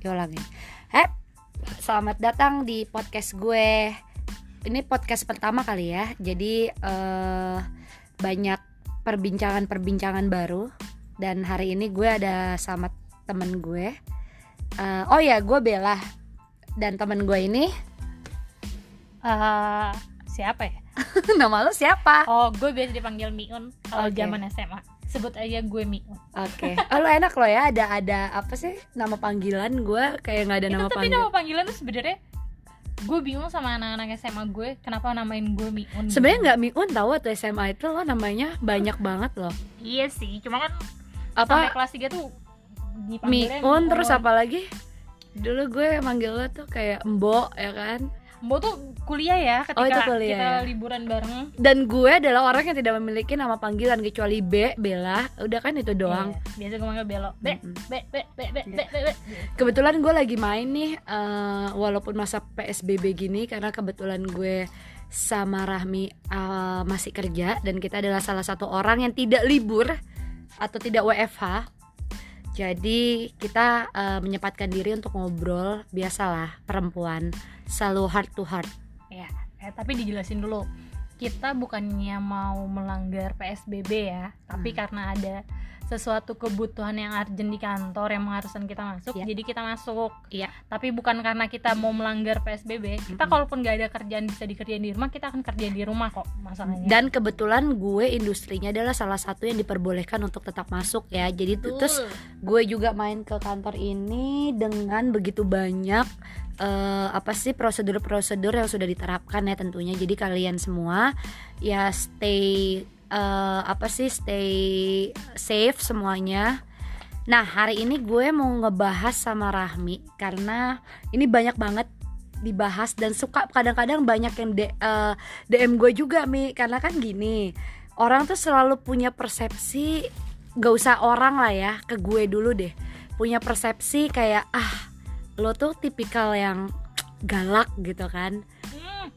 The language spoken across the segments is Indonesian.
Ya ulangin. Eh, selamat datang di podcast gue. Ini podcast pertama kali ya. Jadi eh banyak perbincangan-perbincangan baru dan hari ini gue ada sama temen gue. Eh, oh ya, gue Bella dan temen gue ini Eh, siapa ya? nama lo siapa? Oh, gue biasa dipanggil Miun kalau Oke. zaman SMA. Sebut aja gue Miun. Oke. Oh, lo enak lo ya ada ada apa sih nama panggilan gue kayak nggak ada Itu nama tapi panggilan. nama panggilan tuh sebenarnya gue bingung sama anak-anak SMA gue kenapa namain gue Miun. gitu. Sebenarnya nggak Miun tahu waktu SMA itu lo namanya banyak banget loh. Iya sih, cuma kan sampai Apa kelas 3 tuh Miun terus apa lagi? Dulu gue manggil lo tuh kayak Mbok ya kan. Mbok tuh kuliah ya ketika Oh, itu kuliah kita ya. liburan bareng. Dan gue adalah orang yang tidak memiliki nama panggilan kecuali B, Bella. Udah kan itu doang. Iya, biasa gue manggil Belo. Be, Mm-mm. be, be, be, be, be, be, be. Kebetulan gue lagi main nih eh, walaupun masa PSBB gini karena kebetulan gue sama Rahmi eh, masih kerja dan kita adalah salah satu orang yang tidak libur atau tidak WFH. Jadi kita eh, menyempatkan diri untuk ngobrol biasalah perempuan selalu heart to heart. Ya, eh, tapi dijelasin dulu. Kita bukannya mau melanggar PSBB ya, tapi Hmm. karena ada sesuatu kebutuhan yang urgent di kantor yang mengharuskan kita masuk, Iya. jadi kita masuk. Iya. Tapi bukan karena kita mau melanggar PSBB. Kita Mm-mm. kalaupun gak ada kerjaan bisa dikerjain di rumah, kita akan kerjain di rumah kok masalahnya. Dan kebetulan gue industrinya adalah salah satu yang diperbolehkan untuk tetap masuk ya. Jadi tuh- terus Betul. gue juga main ke kantor ini dengan begitu banyak eh, apa sih prosedur-prosedur yang sudah diterapkan ya tentunya jadi kalian semua ya stay eh, apa sih stay safe semuanya. Nah hari ini gue mau ngebahas sama Rahmi karena ini banyak banget dibahas dan suka kadang-kadang banyak yang D- eh, DM gue juga mi. Karena kan gini orang tuh selalu punya persepsi gak usah orang lah ya ke gue dulu deh. Punya persepsi kayak ah lo tuh tipikal yang galak gitu kan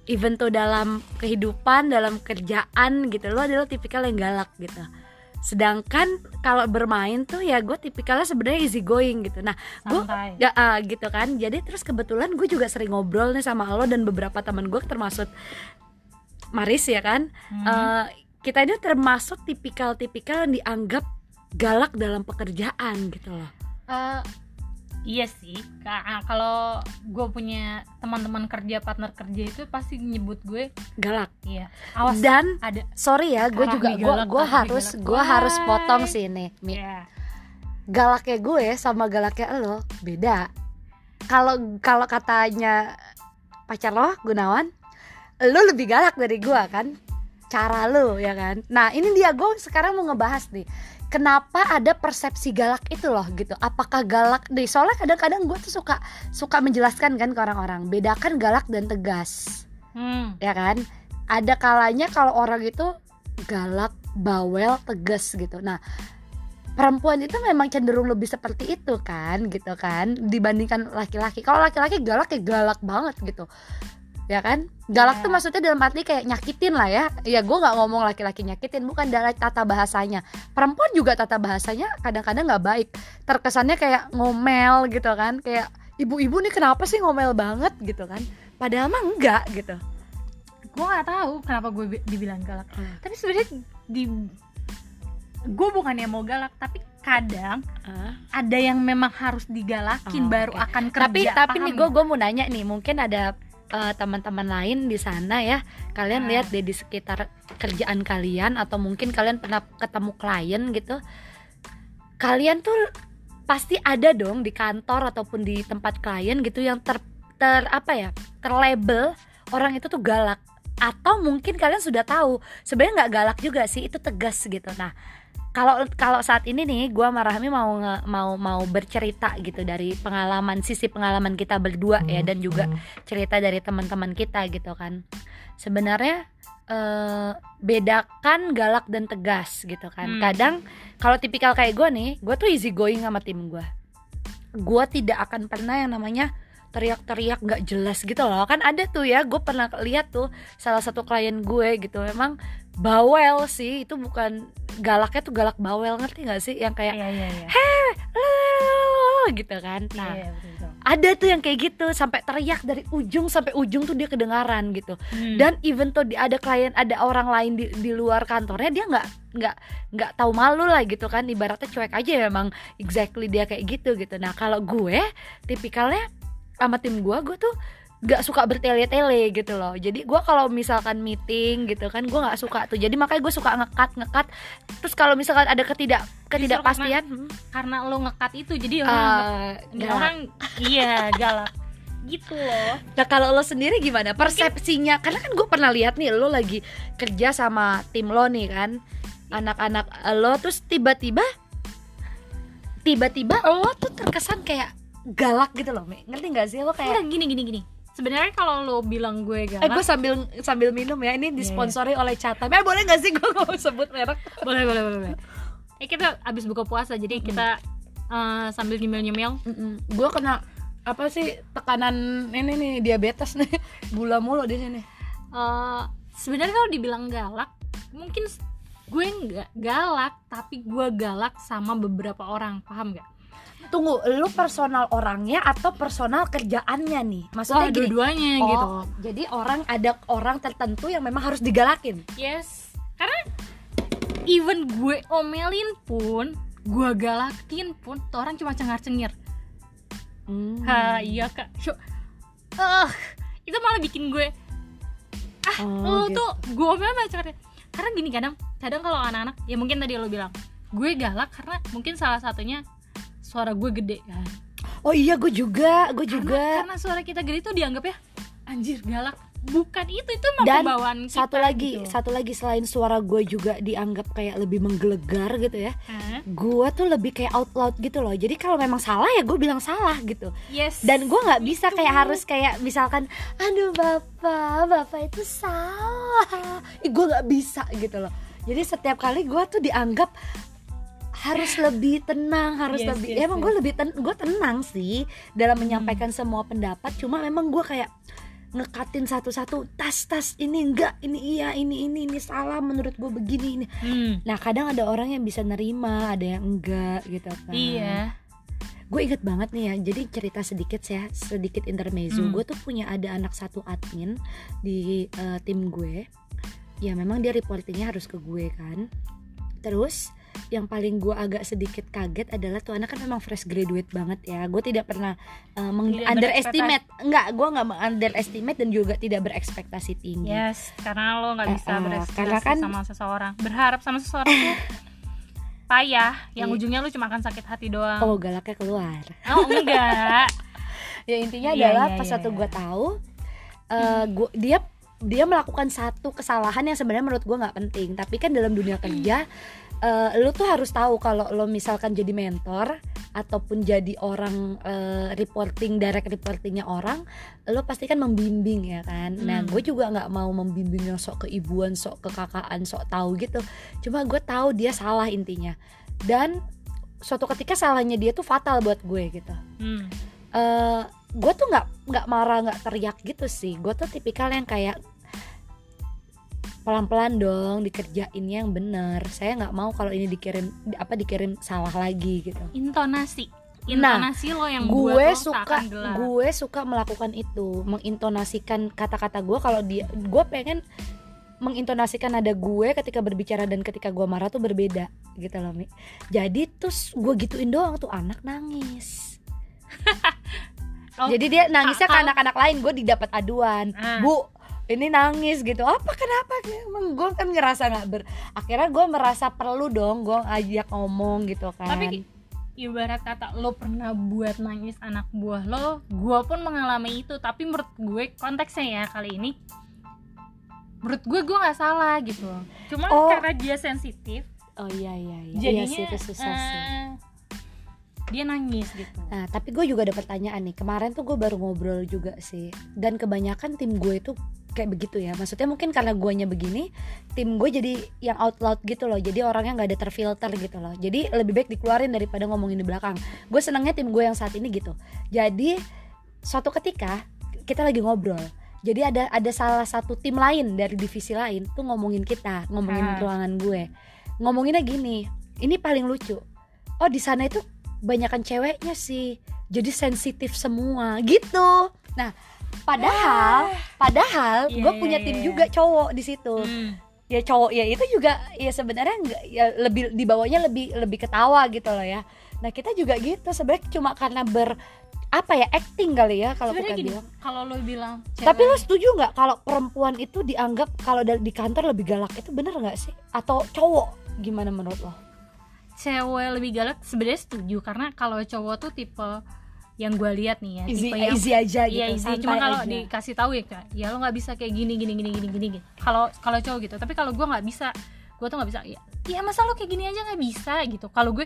even tuh dalam kehidupan dalam kerjaan gitu lo adalah tipikal yang galak gitu sedangkan kalau bermain tuh ya gue tipikalnya sebenarnya easy going gitu nah gue. Ya, ah, gitu kan. Jadi terus kebetulan gue juga sering ngobrol nih sama lo dan beberapa teman gue termasuk Maris ya kan. Hmm. Eh, kita ini termasuk tipikal-tipikal yang dianggap galak dalam pekerjaan gitu loh. Eh, iya sih Ka- kalau gue punya teman-teman kerja partner kerja itu pasti nyebut gue Galak. iya awas Dan ada sorry ya, gue juga gue harus gue harus potong sih nih. Mi. ya Galaknya gue sama galaknya lo beda. Kalau kalau katanya pacar lo Gunawan, lo lebih galak dari gue kan? Cara lo ya kan. Nah ini dia gue sekarang mau ngebahas nih. Kenapa ada persepsi galak itu loh gitu? Apakah galak deh? Soalnya kadang-kadang gue tuh suka suka menjelaskan kan ke orang-orang. Bedakan galak dan tegas hmm. ya kan ada kalanya kalau orang itu galak bawel tegas gitu nah perempuan itu memang cenderung lebih seperti itu kan gitu kan dibandingkan laki-laki kalau laki-laki galak ya galak banget gitu ya kan? Galak Ya. tuh maksudnya dalam arti kayak nyakitin lah ya. Ya gue nggak ngomong laki-laki nyakitin bukan dari tata bahasanya. Perempuan juga tata bahasanya kadang-kadang nggak baik. Terkesannya kayak ngomel gitu kan. Kayak ibu-ibu nih kenapa sih ngomel banget? gitu kan. Padahal mah enggak gitu. Gue nggak tahu kenapa gue bi- dibilang galak. Hmm. tapi sebenarnya di gue bukannya mau galak tapi kadang ada yang memang harus digalakin Oh, baru oke. akan kerja tapi tapi paham nih gue gue mau nanya nih mungkin ada eh, teman-teman lain di sana ya. Kalian Ah. lihat deh di sekitar kerjaan kalian atau mungkin kalian pernah ketemu klien gitu. Kalian tuh pasti ada dong di kantor ataupun di tempat klien gitu yang ter ter apa ya terlabel orang itu tuh galak. Atau mungkin kalian sudah tahu sebenarnya nggak galak juga sih itu tegas gitu. Nah kalau kalau saat ini nih gua sama Rahmi mau nge- mau mau bercerita gitu dari pengalaman sisi pengalaman kita berdua ya dan juga cerita dari teman-teman kita gitu kan. Sebenarnya eh, bedakan galak dan tegas gitu kan. Hmm. kadang kalau tipikal kayak gue nih gue tuh easy going sama tim gue gue tidak akan pernah yang namanya teriak-teriak nggak jelas gitu loh. Kan ada tuh ya gue pernah lihat tuh salah satu klien gue gitu. Memang bawel sih itu bukan galaknya tuh galak bawel ngerti nggak sih? Yang kayak iya iya iya. Gitu kan. Nah Iya, betul. ada tuh yang kayak gitu sampai teriak dari ujung sampai ujung tuh dia kedengaran gitu. Hmm. dan even tuh di- ada klien ada orang lain di, di luar kantornya dia nggak nggak nggak tahu malu lah gitu kan. Ibaratnya cuek aja ya memang exactly dia kayak gitu gitu. Nah kalau gue tipikalnya sama tim gue gue tuh nggak suka bertele-tele gitu loh. Jadi gue kalau misalkan meeting gitu kan gue nggak suka tuh. Jadi makanya gue suka ngekat ngekat. Terus kalau misalkan ada ketidak ketidakpastian hmm, karena lo ngekat itu jadi orang ini galak. orang iya galak gitu loh. Nah kalau lo sendiri gimana? Persepsinya? Karena kan gue pernah lihat nih lo lagi kerja sama tim lo nih kan, anak-anak lo terus tiba-tiba, tiba-tiba lo tuh terkesan kayak galak gitu loh, Mi. ngerti gak sih? Lo kayak? Enggak gini gini gini. Sebenarnya kalau lo bilang gue galak Eh gue sambil sambil minum ya, ini disponsori oleh Chatham. Eh boleh gak sih? Gue nggak mau sebut merek? boleh boleh boleh boleh. Eh kita abis buka puasa jadi kita eh, sambil nyemil nyemil Gue kena apa sih tekanan ini nih diabetes nih, gula mulu di sini. Eh, sebenarnya kalau dibilang galak mungkin gue nggak galak tapi gue galak sama beberapa orang. Paham nggak Tunggu, lu personal orangnya atau personal kerjaannya nih? Maksudnya gini, dua-duanya Oh, gitu Jadi orang ada orang tertentu yang memang harus digalakin. yes karena even gue omelin pun gue galakin pun tuh orang cuma cengar cengir Hmm. ha iya kak ah itu malah bikin gue ah Oh, lo gitu. tuh gue omelin malah cengar karena gini kadang kadang kalau anak-anak ya mungkin tadi lo bilang gue galak karena mungkin salah satunya suara gue gede kan Oh iya, gue juga, gue juga. karena, suara kita gede tuh dianggap ya anjir galak bukan itu itu mah Dan kita Satu lagi, gitu. satu lagi selain suara gue juga dianggap kayak lebih menggelegar gitu ya. Gue tuh lebih kayak out loud gitu loh. Jadi kalau memang salah ya gue bilang salah gitu. yes Dan gue nggak bisa Itu. kayak harus kayak misalkan, aduh bapak, bapak itu salah. Gue nggak bisa gitu loh. Jadi setiap kali gue tuh dianggap harus lebih tenang, harus Yes, lebih. yes, ya emang yes. gue lebih ten, gue tenang sih dalam menyampaikan semua pendapat. Cuma memang gue kayak ngekatin satu-satu tas tas ini enggak ini iya ini ini ini salah menurut gue begini ini Hmm, nah kadang ada orang yang bisa nerima ada yang enggak gitu kan iya gue inget banget nih ya jadi cerita sedikit ya sedikit intermezzo Hmm. gue tuh punya ada anak satu admin di eh, tim gue ya memang dia reportingnya harus ke gue kan terus yang paling gue agak sedikit kaget adalah tuh anak kan memang fresh graduate banget ya. Gue tidak pernah eh, meng- Tidak underestimate. enggak gue nggak underestimate dan juga tidak berekspektasi tinggi. Yes karena lo nggak Eh, bisa eh, berekspektasi karena kan- sama seseorang. Berharap sama seseorang tuh payah. Yang Iya. ujungnya lu cuma akan sakit hati doang. Oh galaknya keluar. Oh enggak. Ya intinya Iya, adalah iya, pas iya, satu iya. gue tahu eh, gua dia dia melakukan satu kesalahan yang sebenarnya menurut gue nggak penting. Tapi kan dalam dunia kerja eh, lu tuh harus tahu kalau lo misalkan jadi mentor ataupun jadi orang eh, reporting direct reportingnya orang lo pasti kan membimbing ya kan? Nah Hmm. gue juga nggak mau membimbing yang sok keibuan sok kekakaan sok tahu gitu. Cuma gue tahu dia salah intinya. Dan suatu ketika salahnya dia tuh fatal buat gue gitu. Hmm. eh gue tuh nggak nggak marah nggak teriak gitu sih. Gue tuh tipikal yang kayak pelan-pelan dong dikerjainnya yang bener. Saya nggak mau kalau ini dikirim di- apa dikirim salah lagi gitu. Intonasi. Nah, intonasi lo yang buat gue lo suka gue suka melakukan itu mengintonasikan kata-kata gue. Kalau dia gue pengen mengintonasikan nada gue ketika berbicara dan ketika gue marah tuh berbeda gitu loh mi. Jadi terus gue gituin doang tuh anak nangis. Oh, jadi dia nangisnya ke anak-anak lain gue didapat aduan. Ah. bu ini nangis gitu. Apa kenapa? Emang gue kan ngerasa nggak ber akhirnya gue merasa perlu dong gue ajak ngomong gitu kan. Tapi ibarat kata lo pernah buat nangis anak buah lo gue pun mengalami itu. Tapi menurut gue konteksnya ya kali ini menurut gue gue nggak salah gitu. Cuma Oh. karena dia sensitif oh iya iya iya. Jadinya iya sih itu susah sih. eh, dia nangis gitu Nah, tapi gue juga ada pertanyaan nih. Kemarin tuh gue baru ngobrol juga sih. Dan kebanyakan tim gue itu kayak begitu ya. Maksudnya mungkin karena guanya begini, tim gue jadi yang out loud gitu loh. Jadi orangnya nggak ada terfilter gitu loh. Jadi lebih baik dikeluarin daripada ngomongin di belakang. Gue senangnya tim gue yang saat ini gitu. Jadi suatu ketika kita lagi ngobrol. Jadi ada ada salah satu tim lain dari divisi lain tuh ngomongin kita, ngomongin Ah. ruangan gue. Ngomonginnya gini, ini paling lucu. Oh di sana itu banyakan ceweknya sih. Jadi sensitif semua gitu. Nah padahal padahal Iya, gue iya, punya iya, tim iya. juga cowok di situ. Hmm. ya cowok ya itu juga ya sebenarnya nggak ya lebih dibawanya lebih lebih ketawa gitu loh ya. Nah kita juga gitu. Sebenarnya cuma karena ber apa ya acting kali ya kalau kita gini, bilang. kalau lo bilang tapi lo cewek- setuju nggak kalau perempuan itu dianggap kalau di kantor lebih galak? Itu bener nggak sih? Atau cowok? Gimana menurut lo cewek lebih galak sebenarnya setuju karena kalau cowok tuh tipe yang gue lihat nih ya easy tipe yang easy aja gitu Iya easy, cuma kalau dikasih tahu ya kak, ya lo nggak bisa kayak gini gini gini gini gini. Kalau kalau cowok gitu, tapi kalau gue nggak bisa, gue tuh nggak bisa. Ya, ya masa lo kayak gini aja nggak bisa gitu. Kalau gue,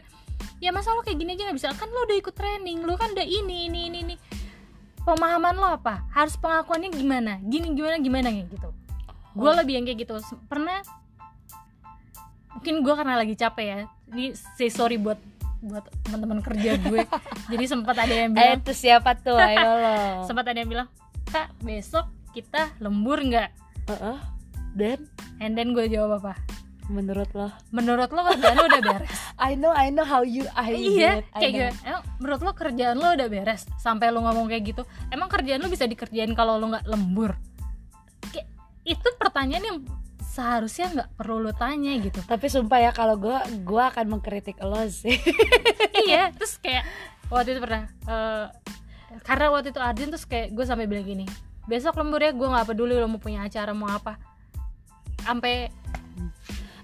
ya masa lo kayak gini aja nggak bisa. Kan lo udah ikut training, lo kan udah ini ini ini ini. Pemahaman lo apa? Harus pengakuannya gimana? Gini gimana gimana kayak gitu. Gue Oh. lebih yang kayak gitu. Pernah, mungkin gue karena lagi capek ya. Ini say sorry buat buat teman-teman kerja gue. Jadi sempat ada yang eh bilang itu siapa tuh? Ayo lo. Sempat ada yang bilang kak besok kita lembur nggak? Heeh. dan? And then gue jawab apa? Menurut lo? Menurut lo kerjaan lo udah beres. I know I know how you I iya it, I kayak gue emang menurut lo kerjaan lo udah beres? Sampai lo ngomong kayak gitu. Emang kerjaan lo bisa dikerjain kalau lo nggak lembur? Kayak itu pertanyaan yang seharusnya nggak perlu lo tanya gitu. Tapi sumpah ya kalau gue gue akan mengkritik lo sih. Iya terus kayak waktu itu pernah eh, karena waktu itu Arjun terus kayak gue sampai bilang gini besok lembur ya gue nggak peduli lo mau punya acara mau apa. Sampai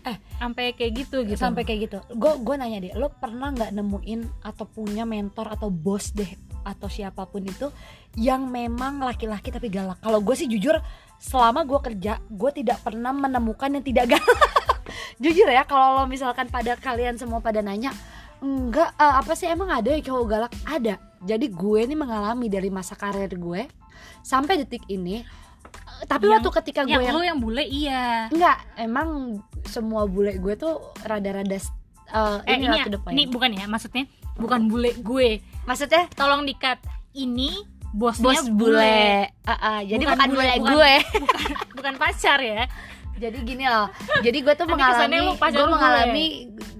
Eh. sampai kayak gitu gitu. Sampai kayak gitu. Gue gue nanya deh lo pernah nggak nemuin atau punya mentor atau bos deh atau siapa pun itu yang memang laki-laki tapi galak? Kalau gue sih jujur selama gue kerja gue tidak pernah menemukan yang tidak galak. Jujur ya kalau lo misalkan pada kalian semua pada nanya enggak eh, apa sih emang ada ya cowok galak? Ada. Jadi gue ini mengalami dari masa karir gue sampai detik ini Eh, tapi Yang- waktu ketika gue yang lo yang bule iya. Enggak, emang semua bule gue tuh rada-rada uh, eh ini ini point. ini bukan ya maksudnya bukan bule gue. Maksudnya? Tolong dikat ini bosnya bos bule. Ah, ah, jadi Bukan bukan, bule, bule, bukan- gue. bukan bukan pacar ya jadi gini loh. Jadi gue tuh mengalami gue mengalami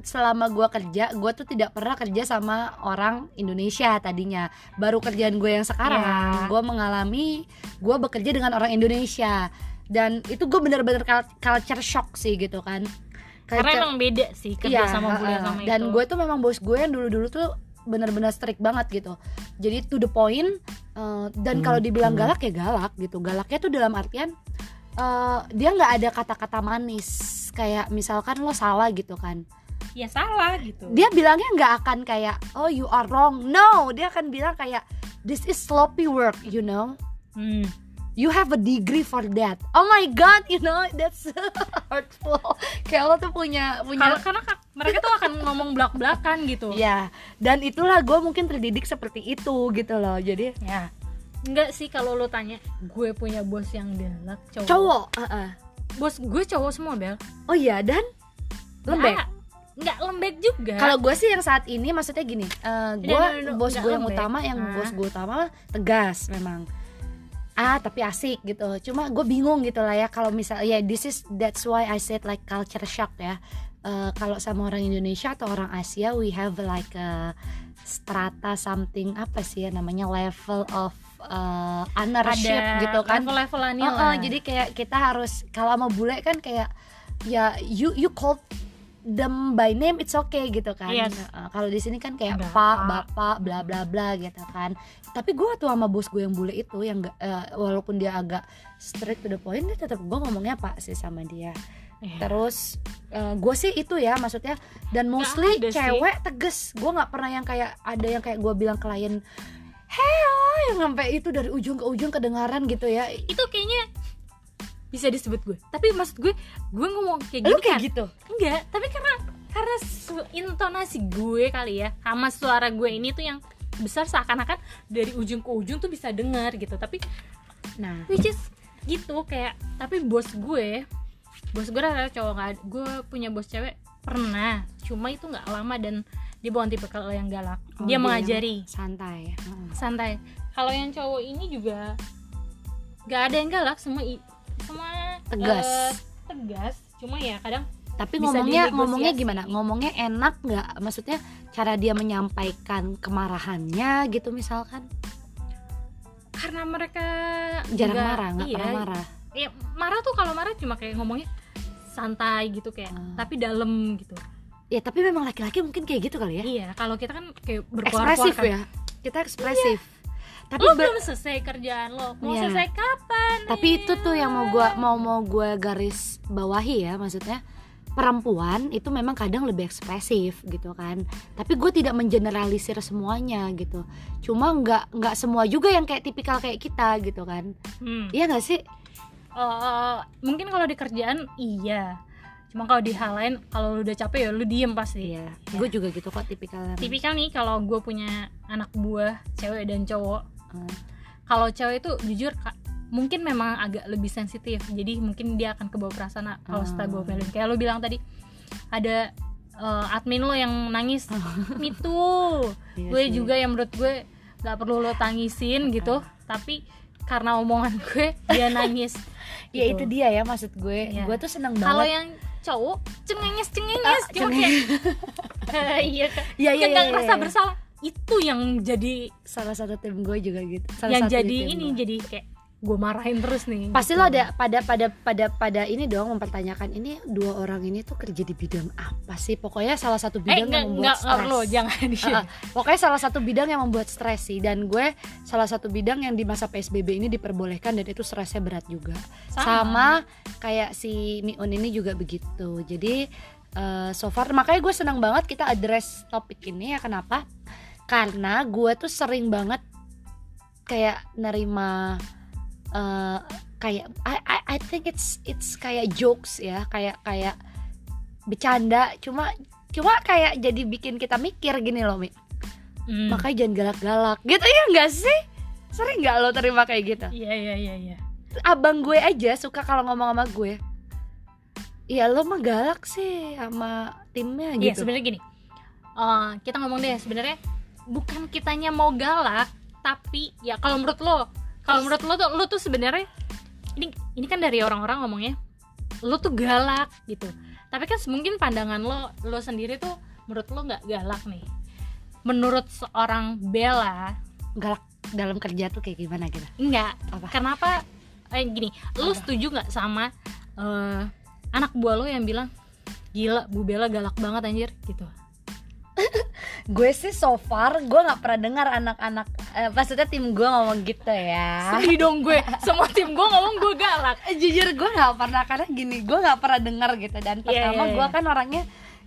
selama gue kerja, gue tuh tidak pernah kerja sama orang Indonesia tadinya. Baru kerjaan gue yang sekarang, Ya. gue mengalami gue bekerja dengan orang Indonesia. Dan itu gue bener-bener cul- culture shock sih gitu kan. karena emang beda sih kerja Iya, sama bule ha-ha. sama dan itu gue tuh memang bos gue yang dulu-dulu tuh bener-bener strict banget gitu. Jadi to the point uh, dan kalau dibilang galak ya galak gitu. Galaknya tuh dalam artian uh, dia nggak ada kata-kata manis. Kayak misalkan lo salah gitu kan. Ya salah gitu. Dia bilangnya nggak akan kayak oh you are wrong. No dia akan bilang kayak this is sloppy work you know? Hmm. You have a degree for that oh my god you know that's hurtful kayak lo tuh punya punya karena ka- mereka tuh akan ngomong belak-belakan gitu. Iya, dan itulah gue mungkin terdidik seperti itu gitu loh. Jadi Ya. Enggak sih kalau lo tanya, gue punya bos yang galak cowok. cowok, uh-uh. Bos gue cowok semua, Bel. oh iya dan lembek. Ya, Enggak lembek juga. Kalau gue sih yang saat ini maksudnya gini, eh, gue No, no, no, bos nggak gue yang lembek. utama, yang Ah. bos gue utama tegas memang. Ah tapi asik gitu. Cuma gue bingung gitu lah ya kalau misal ya this is that's why I said like culture shock ya. Eh, kalau sama orang Indonesia atau orang Asia we have like a strata something apa sih ya namanya level of eh, ownership ada gitu kan. level-levelannya Oh, oh, jadi kayak kita harus kalau sama bule kan kayak ya you you call them by name it's okay gitu kan. Yes. Nah, kalau di sini kan kayak Bapak. pak, bapak, bla bla bla gitu kan. Tapi gue tuh sama bos gue yang bule itu yang nggak, eh, walaupun dia agak straight to the point, dia tetap gue ngomongnya pak sih sama dia. Iya. Terus gue sih itu ya maksudnya dan mostly sih. cewek tegas. Gue nggak pernah yang kayak ada yang kayak gue bilang klien Heo yang sampai itu dari ujung ke ujung kedengaran gitu ya. itu kayaknya bisa disebut gue. Tapi maksud gue, gue ngomong kayak Lu gini kayak kan. gitu. Enggak, tapi karena karena su- intonasi gue kali ya sama suara gue ini tuh yang besar seakan-akan dari ujung ke ujung tuh bisa dengar gitu. Tapi Nah, which is gitu kayak tapi bos gue bos gue rata cowok ada- gue punya bos cewek pernah cuma itu nggak lama dan dia bukan tipe kalau yang galak Oh, dia dia mengajari yang santai. Santai kalau yang cowok ini juga nggak ada yang galak semua semua Tegas. eh, tegas. Cuma ya kadang tapi Bisa ngomongnya ngomongnya gimana? Ngomongnya enak nggak? Maksudnya cara dia menyampaikan kemarahannya gitu misalkan? Karena mereka jarang nggak- marah nggak iya, pernah marah. ya marah tuh kalau marah cuma kayak ngomongnya santai gitu kayak Hmm. tapi dalam gitu. Ya tapi memang laki-laki mungkin kayak gitu kali ya. Iya kalau kita kan kayak berkuar-kuar ekspresif kan. ya. Kita ekspresif tapi lo belum selesai kerjaan lo. Mau Iya. selesai kapan? Tapi ya? itu tuh yang mau gua mau mau gua garis bawahi ya maksudnya perempuan itu memang kadang lebih ekspresif gitu kan. Tapi gue tidak mengeneralisir semuanya gitu. Cuma nggak nggak semua juga yang kayak tipikal kayak kita gitu kan. Hmm. iya nggak sih? Eh, mungkin kalau di kerjaan iya. Cuma kalau di hal lain kalau lu udah capek ya lu diem pasti. Iya. Gue juga gitu kok tipikalnya. Tipikal nih kalau gue punya anak buah cewek dan cowok Hmm. kalau cewek itu jujur Kak, mungkin memang agak lebih sensitif jadi mungkin dia akan kebawa perasaan ah, kalau setelah gue Ah. omelin kayak lo bilang tadi ada eh, admin lo yang nangis itu Iya gue sih. juga yang menurut gue nggak perlu lo tangisin gitu tapi karena omongan gue dia nangis ya gitu. itu dia ya maksud gue Iya. gue tuh seneng kalau banget yang cowok cengenges cengenges Ah, cuma kayak iya kan iya iya kayak iya nggak iya, ngerasa iya. bersalah itu yang jadi salah satu tim gue juga gitu. Salah yang satu jadi ini gue. jadi kayak gue marahin terus nih. Pasti gitu. lo ada pada pada pada pada ini dong mempertanyakan ini dua orang ini tuh kerja di bidang apa sih? Pokoknya salah satu eh bidang nggak yang membuat stres. perlu jangan ah. pokoknya salah satu bidang yang membuat stres sih. Dan gue salah satu bidang yang di masa psbb ini diperbolehkan dan itu stresnya berat juga. Sama, kayak si Miun ini juga begitu. Jadi eh, so far makanya gue senang banget kita address topik ini ya. Kenapa karena gue tuh sering banget kayak nerima eh, kayak I, I I think it's it's kayak jokes ya kayak kayak bercanda. Cuma cuma kayak jadi bikin kita mikir gini loh Mi. Hmm. makanya jangan galak-galak. Gitu ya enggak sih? Sering nggak lo terima kayak gitu? Iya iya iya iya. Abang gue aja suka kalau ngomong sama gue. Iya lo mah galak sih sama timnya Iya gitu. sebenarnya gini. Eh, kita ngomong deh sebenarnya bukan kitanya mau galak tapi ya kalau menurut lo kalau menurut lo tuh lo tuh sebenarnya ini ini kan dari orang-orang ngomongnya lo tuh galak gitu. Tapi kan mungkin pandangan lo lo sendiri tuh menurut lo nggak galak nih. Menurut seorang Bella galak dalam kerja tuh kayak gimana gitu? Enggak Apa? kenapa? Eh gini lo Apa? setuju nggak sama eh, anak buah lo yang bilang gila Bu Bella galak banget anjir gitu gue sih so far gue nggak pernah dengar anak-anak eh, maksudnya tim gue ngomong gitu ya. Sedih dong gue. Semua tim gue ngomong gue galak. Eh, jujur gue nggak pernah karena gini gue nggak pernah dengar gitu. Dan Iya, pertama iya, gue iya. kan orangnya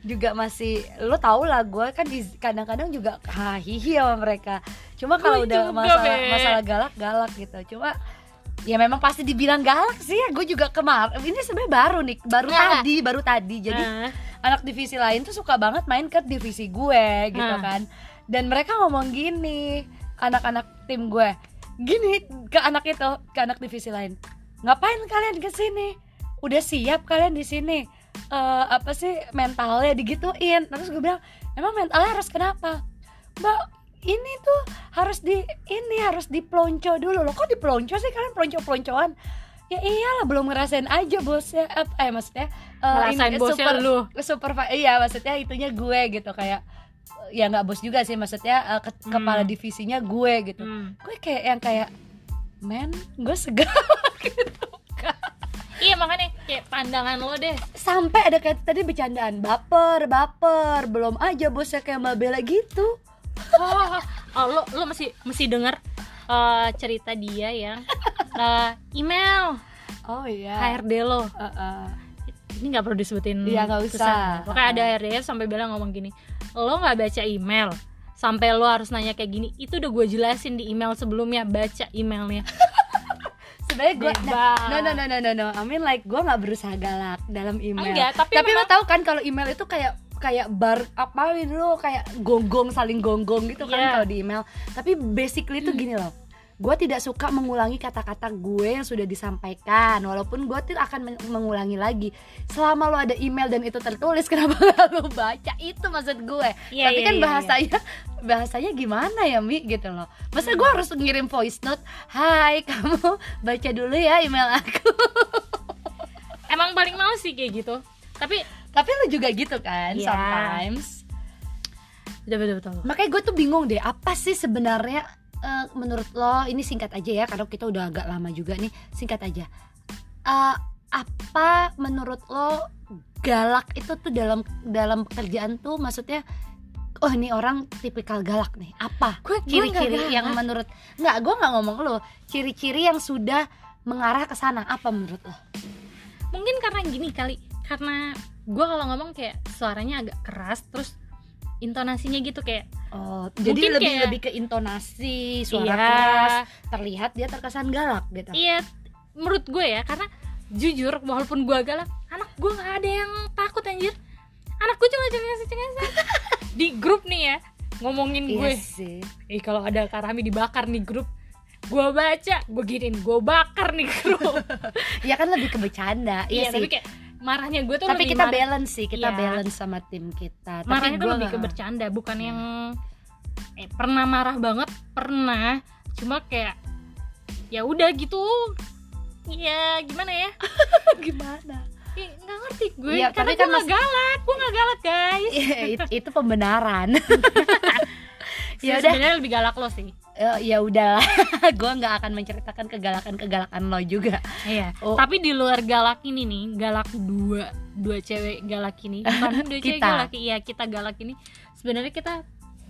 juga masih lo tau lah gue kan kadang-kadang juga hahihi sama mereka. Cuma kalau udah masalah Be. masalah galak galak gitu. Cuma ya memang pasti dibilang galak sih ya. Gue juga kemarin ini sebenarnya baru nih baru Nah. tadi baru tadi. Jadi Ah, anak divisi lain tuh suka banget main ke divisi gue gitu Hmm. kan. Dan mereka ngomong gini anak-anak tim gue. Gini ke anak itu ke anak divisi lain. Ngapain kalian ke sini? Udah siap kalian di sini? Eh, apa sih mentalnya digituin? Terus gue bilang emang mentalnya harus kenapa? Mbak ini tuh harus di ini harus dipelonco dulu loh. Kok dipelonco sih? Kalian pelonco peloncoan ya iyalah belum ngerasain aja bosnya apa eh maksudnya eh, Ngerasain ini, bosnya super, lu. super iya maksudnya itunya gue gitu kayak ya nggak bos juga sih maksudnya eh, ke- Hmm. kepala divisinya gue gitu. Hmm. gue kayak yang kayak men gue segar gitu iya makanya kayak pandangan lo deh. Sampai ada kayak tadi bercandaan baper baper belum aja bosnya kayak mbak Bella gitu oh, oh, lo lo masih masih dengar eh, cerita dia yang eh, email. Oh iya. HRD lo. Uh, uh. ini nggak perlu disebutin Iya, nggak usah. pokoknya ada HRD sampai bilang ngomong gini lo nggak baca email sampai lo harus nanya kayak gini. Itu udah gue jelasin di email sebelumnya baca emailnya. Sebenarnya gue Bebas. no no no no no no. I mean like gue nggak berusaha galak dalam email. Enggak, tapi tapi lo tahu kan kalau email itu kayak kayak bar apa dulu kayak gonggong saling gonggong gitu kan Iya. kalau di email. Tapi basically itu gini loh gue tidak suka mengulangi kata-kata gue yang sudah disampaikan. Walaupun gue tuh akan men- mengulangi lagi. Selama lo ada email dan itu tertulis kenapa gak lo baca? Itu maksud gue. Iya, tapi iya, kan iya, bahasanya bahasanya gimana ya Mi? Gitu loh. Masa gue harus ngirim voice note Hai kamu baca dulu ya email aku. Emang paling males sih kayak gitu. Tapi tapi lu juga gitu kan Iya. sometimes. Betul betul betul. Makanya gue tuh bingung deh apa sih sebenarnya eh, menurut lo ini singkat aja ya karena kita udah agak lama juga nih singkat aja. Eh, apa menurut lo galak itu tuh dalam dalam pekerjaan tuh maksudnya oh ini orang tipikal galak nih apa? Ciri-ciri yang menurut nggak gue nggak ngomong lo ciri-ciri yang sudah mengarah ke sana apa menurut lo? Mungkin karena gini kali karena gue kalau ngomong kayak suaranya agak keras terus intonasinya gitu kayak oh jadi lebih kayak- lebih ke intonasi suara iya, keras terlihat dia terkesan galak gitu. Iya menurut gue ya karena jujur walaupun gue galak anak gue nggak ada yang takut anjir. Anak gue cuma cengenges cengenges di grup nih ya ngomongin Iya gue. sih. Eh kalau ada Karami dibakar nih grup gue baca gue giniin gue bakar nih grup. Ya kan lebih ke bercanda. Iya iya, tapi sih. kayak marahnya gue tuh tapi lebih kita marah- balance sih kita Iya. balance sama tim kita. Tapi marahnya tuh gua lebih ke bercanda bukan Iya. yang eh pernah marah banget pernah. Cuma kayak ya udah gitu. Ya gimana ya? Gimana? Nggak ngerti gue Iya, karena tapi gue kan nggak mas- galak gue nggak galak guys. Iya, it- itu pembenaran. Ya ya udah. Sebenarnya lebih galak lo sih Eh, ya udah gue nggak akan menceritakan kegalakan kegalakan lo juga. Iya. Oh. tapi di luar galak ini nih galak dua dua cewek galak ini. Bukan dua cewek Kita. galak iya kita galak ini. Sebenarnya kita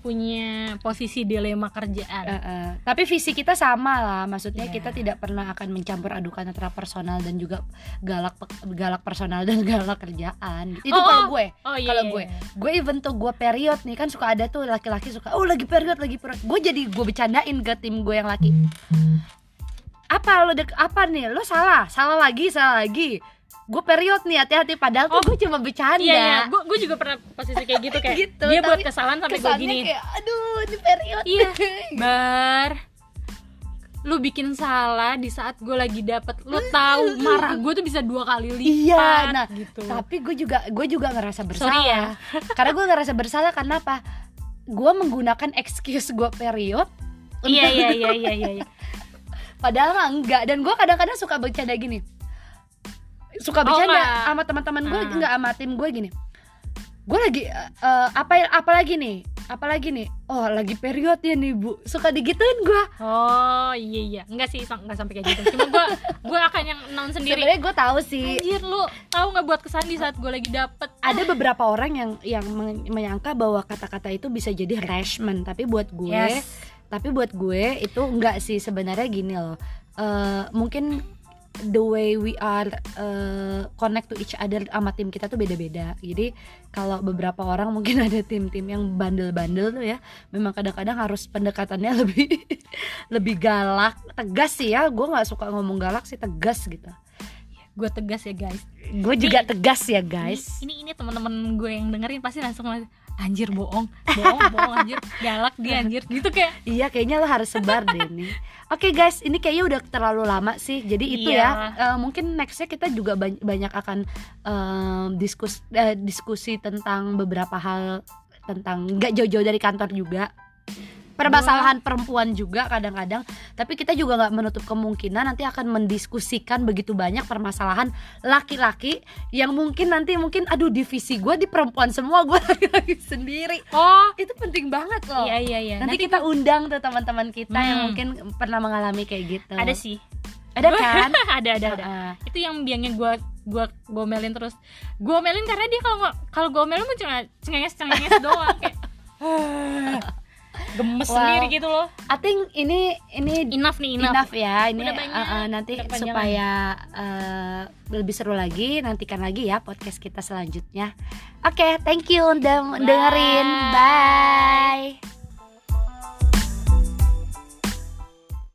punya posisi dilema kerjaan. Eh, eh. tapi visi kita sama lah. Maksudnya Iya. kita tidak pernah akan mencampur adukan antara personal dan juga galak galak personal dan galak kerjaan. Itu Oh, kalau gue. Oh iya kalau iya, gue. iya. gue even tuh gue period nih kan suka ada tuh laki-laki suka oh lagi period lagi period. Gue jadi gue bercandain ke tim gue yang laki. Apa lo dek apa nih? Lo salah salah lagi salah lagi gue period nih hati-hati padahal tuh Oh. gue cuma bercanda Iya, iya. Gue, gue juga pernah posisi kayak gitu kayak Gitu, dia buat kesalahan sampai gue gini. kayak aduh ini period Iya. Bar, lu bikin salah di saat gue lagi dapet, lu tahu marah gue tuh bisa dua kali lipat. Iya, nah, gitu. tapi gue juga gue juga ngerasa bersalah Sorry ya. karena gue ngerasa bersalah karena apa gue menggunakan excuse gue period Iya, iya, iya, iya, iya. iya. padahal enggak dan gue kadang-kadang suka bercanda gini suka Oh, bercanda enggak. sama teman-teman gue Ah. enggak sama tim gue gini gue lagi eh, apa apa lagi nih apa lagi nih oh lagi period ya nih bu suka digituin gue Oh, iya, iya. Enggak sih, enggak sampai kayak gitu. Cuma gue, gue akan yang non sendiri. sebenarnya gue tahu sih Anjir lu tahu nggak buat kesan di saat gue lagi dapet ada beberapa orang yang yang men- menyangka bahwa kata-kata itu bisa jadi harassment tapi buat gue Yes. tapi buat gue itu enggak sih sebenarnya gini loh Eh, mungkin the way we are eh, connect to each other sama tim kita tuh beda-beda. Jadi kalau beberapa orang mungkin ada tim-tim yang bandel-bandel tuh ya memang kadang-kadang harus pendekatannya lebih lebih galak. Tegas sih ya gue nggak suka ngomong galak sih tegas gitu. Gue tegas ya guys. gue juga tegas ya guys. Ini ini, ini teman-teman gue yang dengerin pasti langsung anjir bohong, bohong, bohong anjir, galak dia anjir. Gitu kayak. Iya kayaknya lo harus sebar deh nih Oke guys ini kayaknya udah terlalu lama sih. Jadi itu Iya. ya eh, Mungkin nextnya kita juga bany- banyak akan eh, diskus eh, diskusi tentang beberapa hal Tentang nggak jauh-jauh dari kantor juga Permasalahan perempuan juga kadang-kadang Tapi kita juga nggak menutup kemungkinan Nanti akan mendiskusikan begitu banyak permasalahan laki-laki Yang mungkin nanti mungkin Aduh divisi gue di perempuan semua Gue laki-laki sendiri oh Itu penting banget loh iya iya iya. nanti, kita undang tuh teman-teman kita yang Hmm. mungkin pernah mengalami kayak gitu ada sih. ada kan ada ada ada. Heeh. Itu yang biangnya gue gue gomelin terus. Gue omelin karena dia kalau kalau gue omelin cuma cengenges cengenges doang kayak gemes Wow. sendiri gitu loh. I think ini ini Enough nih enough. enough ya ini banyak, uh, uh, nanti supaya uh, lebih seru lagi nantikan lagi ya podcast kita selanjutnya oke thank you udah Bye. dengerin bye